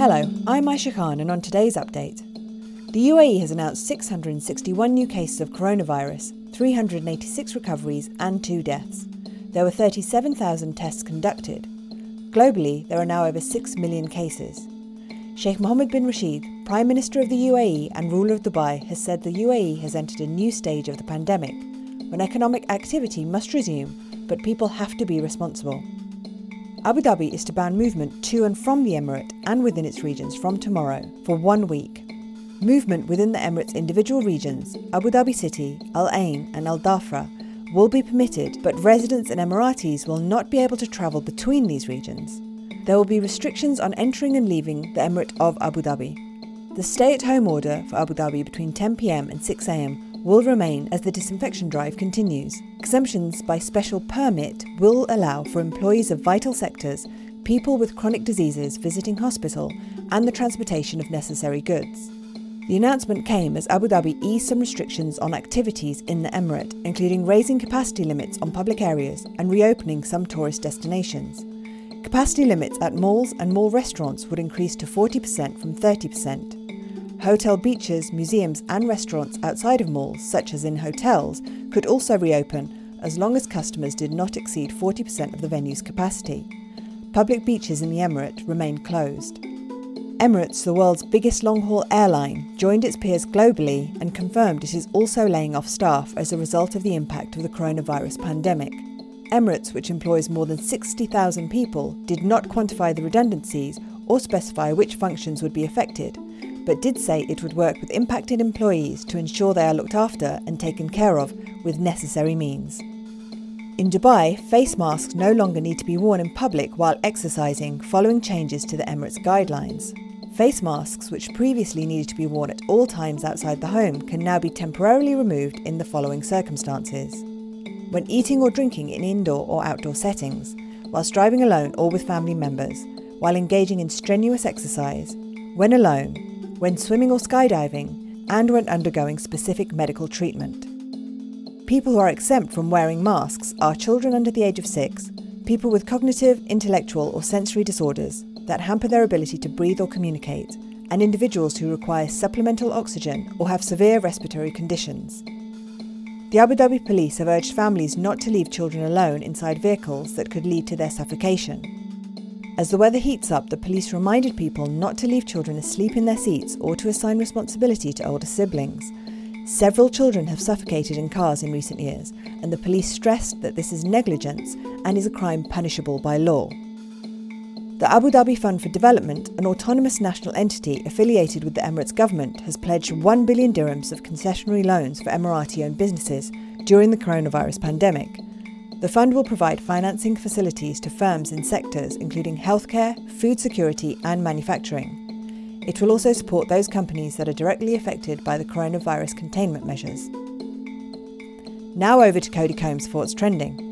Hello, I'm Aisha Khan, and on today's update, the UAE has announced 661 new cases of coronavirus, 386 recoveries, and two deaths. There were 37,000 tests conducted. Globally, there are now over 6 million cases. Sheikh Mohammed bin Rashid, Prime Minister of the UAE and ruler of Dubai, has said the UAE has entered a new stage of the pandemic, when economic activity must resume, but people have to be responsible. Abu Dhabi is to ban movement to and from the Emirate and within its regions from tomorrow for one week. Movement within the Emirates' individual regions, Abu Dhabi City, Al Ain, and Al Dhafra, will be permitted, but residents and Emiratis will not be able to travel between these regions. There will be restrictions on entering and leaving the Emirate of Abu Dhabi. The stay at home order for Abu Dhabi between 10pm and 6am will remain as the disinfection drive continues. Exemptions by special permit will allow for employees of vital sectors, people with chronic diseases visiting hospital, and the transportation of necessary goods. The announcement came as Abu Dhabi eased some restrictions on activities in the Emirate, including raising capacity limits on public areas and reopening some tourist destinations. Capacity limits at malls and mall restaurants would increase to 40% from 30%. Hotel beaches, museums, and restaurants outside of malls, such as in hotels, could also reopen as long as customers did not exceed 40% of the venue's capacity. Public beaches in the Emirate remain closed. Emirates, the world's biggest long haul airline, joined its peers globally and confirmed it is also laying off staff as a result of the impact of the coronavirus pandemic. Emirates, which employs more than 60,000 people, did not quantify the redundancies or specify which functions would be affected, but did say it would work with impacted employees to ensure they are looked after and taken care of with necessary means. In Dubai, face masks no longer need to be worn in public while exercising following changes to the Emirates guidelines. Face masks, which previously needed to be worn at all times outside the home, can now be temporarily removed in the following circumstances. When eating or drinking in indoor or outdoor settings, whilst driving alone or with family members, while engaging in strenuous exercise, when alone, when swimming or skydiving, and when undergoing specific medical treatment. People who are exempt from wearing masks are children under the age of six, people with cognitive, intellectual, or sensory disorders that hamper their ability to breathe or communicate, and individuals who require supplemental oxygen or have severe respiratory conditions. The Abu Dhabi police have urged families not to leave children alone inside vehicles that could lead to their suffocation. As the weather heats up, the police reminded people not to leave children asleep in their seats or to assign responsibility to older siblings. Several children have suffocated in cars in recent years, and the police stressed that this is negligence and is a crime punishable by law. The Abu Dhabi Fund for Development, an autonomous national entity affiliated with the Emirates government, has pledged 1 billion dirhams of concessionary loans for Emirati owned businesses during the coronavirus pandemic. The fund will provide financing facilities to firms in sectors including healthcare, food security, and manufacturing. It will also support those companies that are directly affected by the coronavirus containment measures. Now over to Cody Combs for what's trending.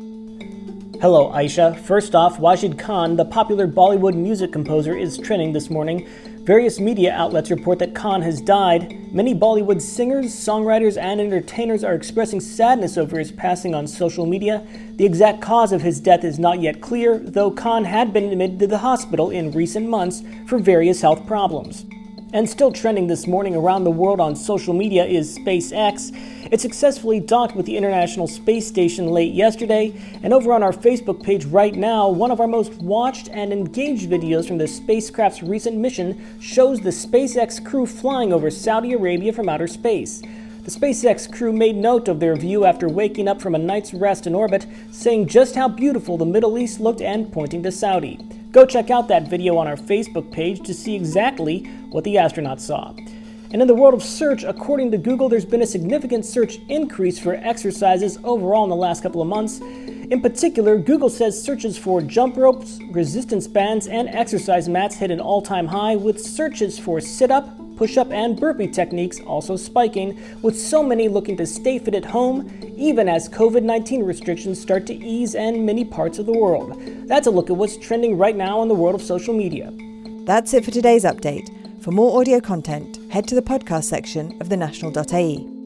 Hello, Aisha. First off, Wajid Khan, the popular Bollywood music composer, is trending this morning. Various media outlets report that Khan has died. Many Bollywood singers, songwriters, and entertainers are expressing sadness over his passing on social media. The exact cause of his death is not yet clear, though Khan had been admitted to the hospital in recent months for various health problems. And still trending this morning around the world on social media is SpaceX. It successfully docked with the International Space Station late yesterday, and over on our Facebook page right now, one of our most watched and engaged videos from the spacecraft's recent mission shows the SpaceX crew flying over Saudi Arabia from outer space. The SpaceX crew made note of their view after waking up from a night's rest in orbit, saying just how beautiful the Middle East looked and pointing to Saudi. Go check out that video on our Facebook page to see exactly what the astronauts saw. And in the world of search, according to Google, there's been a significant search increase for exercises overall in the last couple of months. In particular, Google says searches for jump ropes, resistance bands, and exercise mats hit an all time high, with searches for sit up, push up, and burpee techniques also spiking, with so many looking to stay fit at home, even as COVID 19 restrictions start to ease in many parts of the world. That's a look at what's trending right now in the world of social media. That's it for today's update. For more audio content, head to the podcast section of thenational.ae.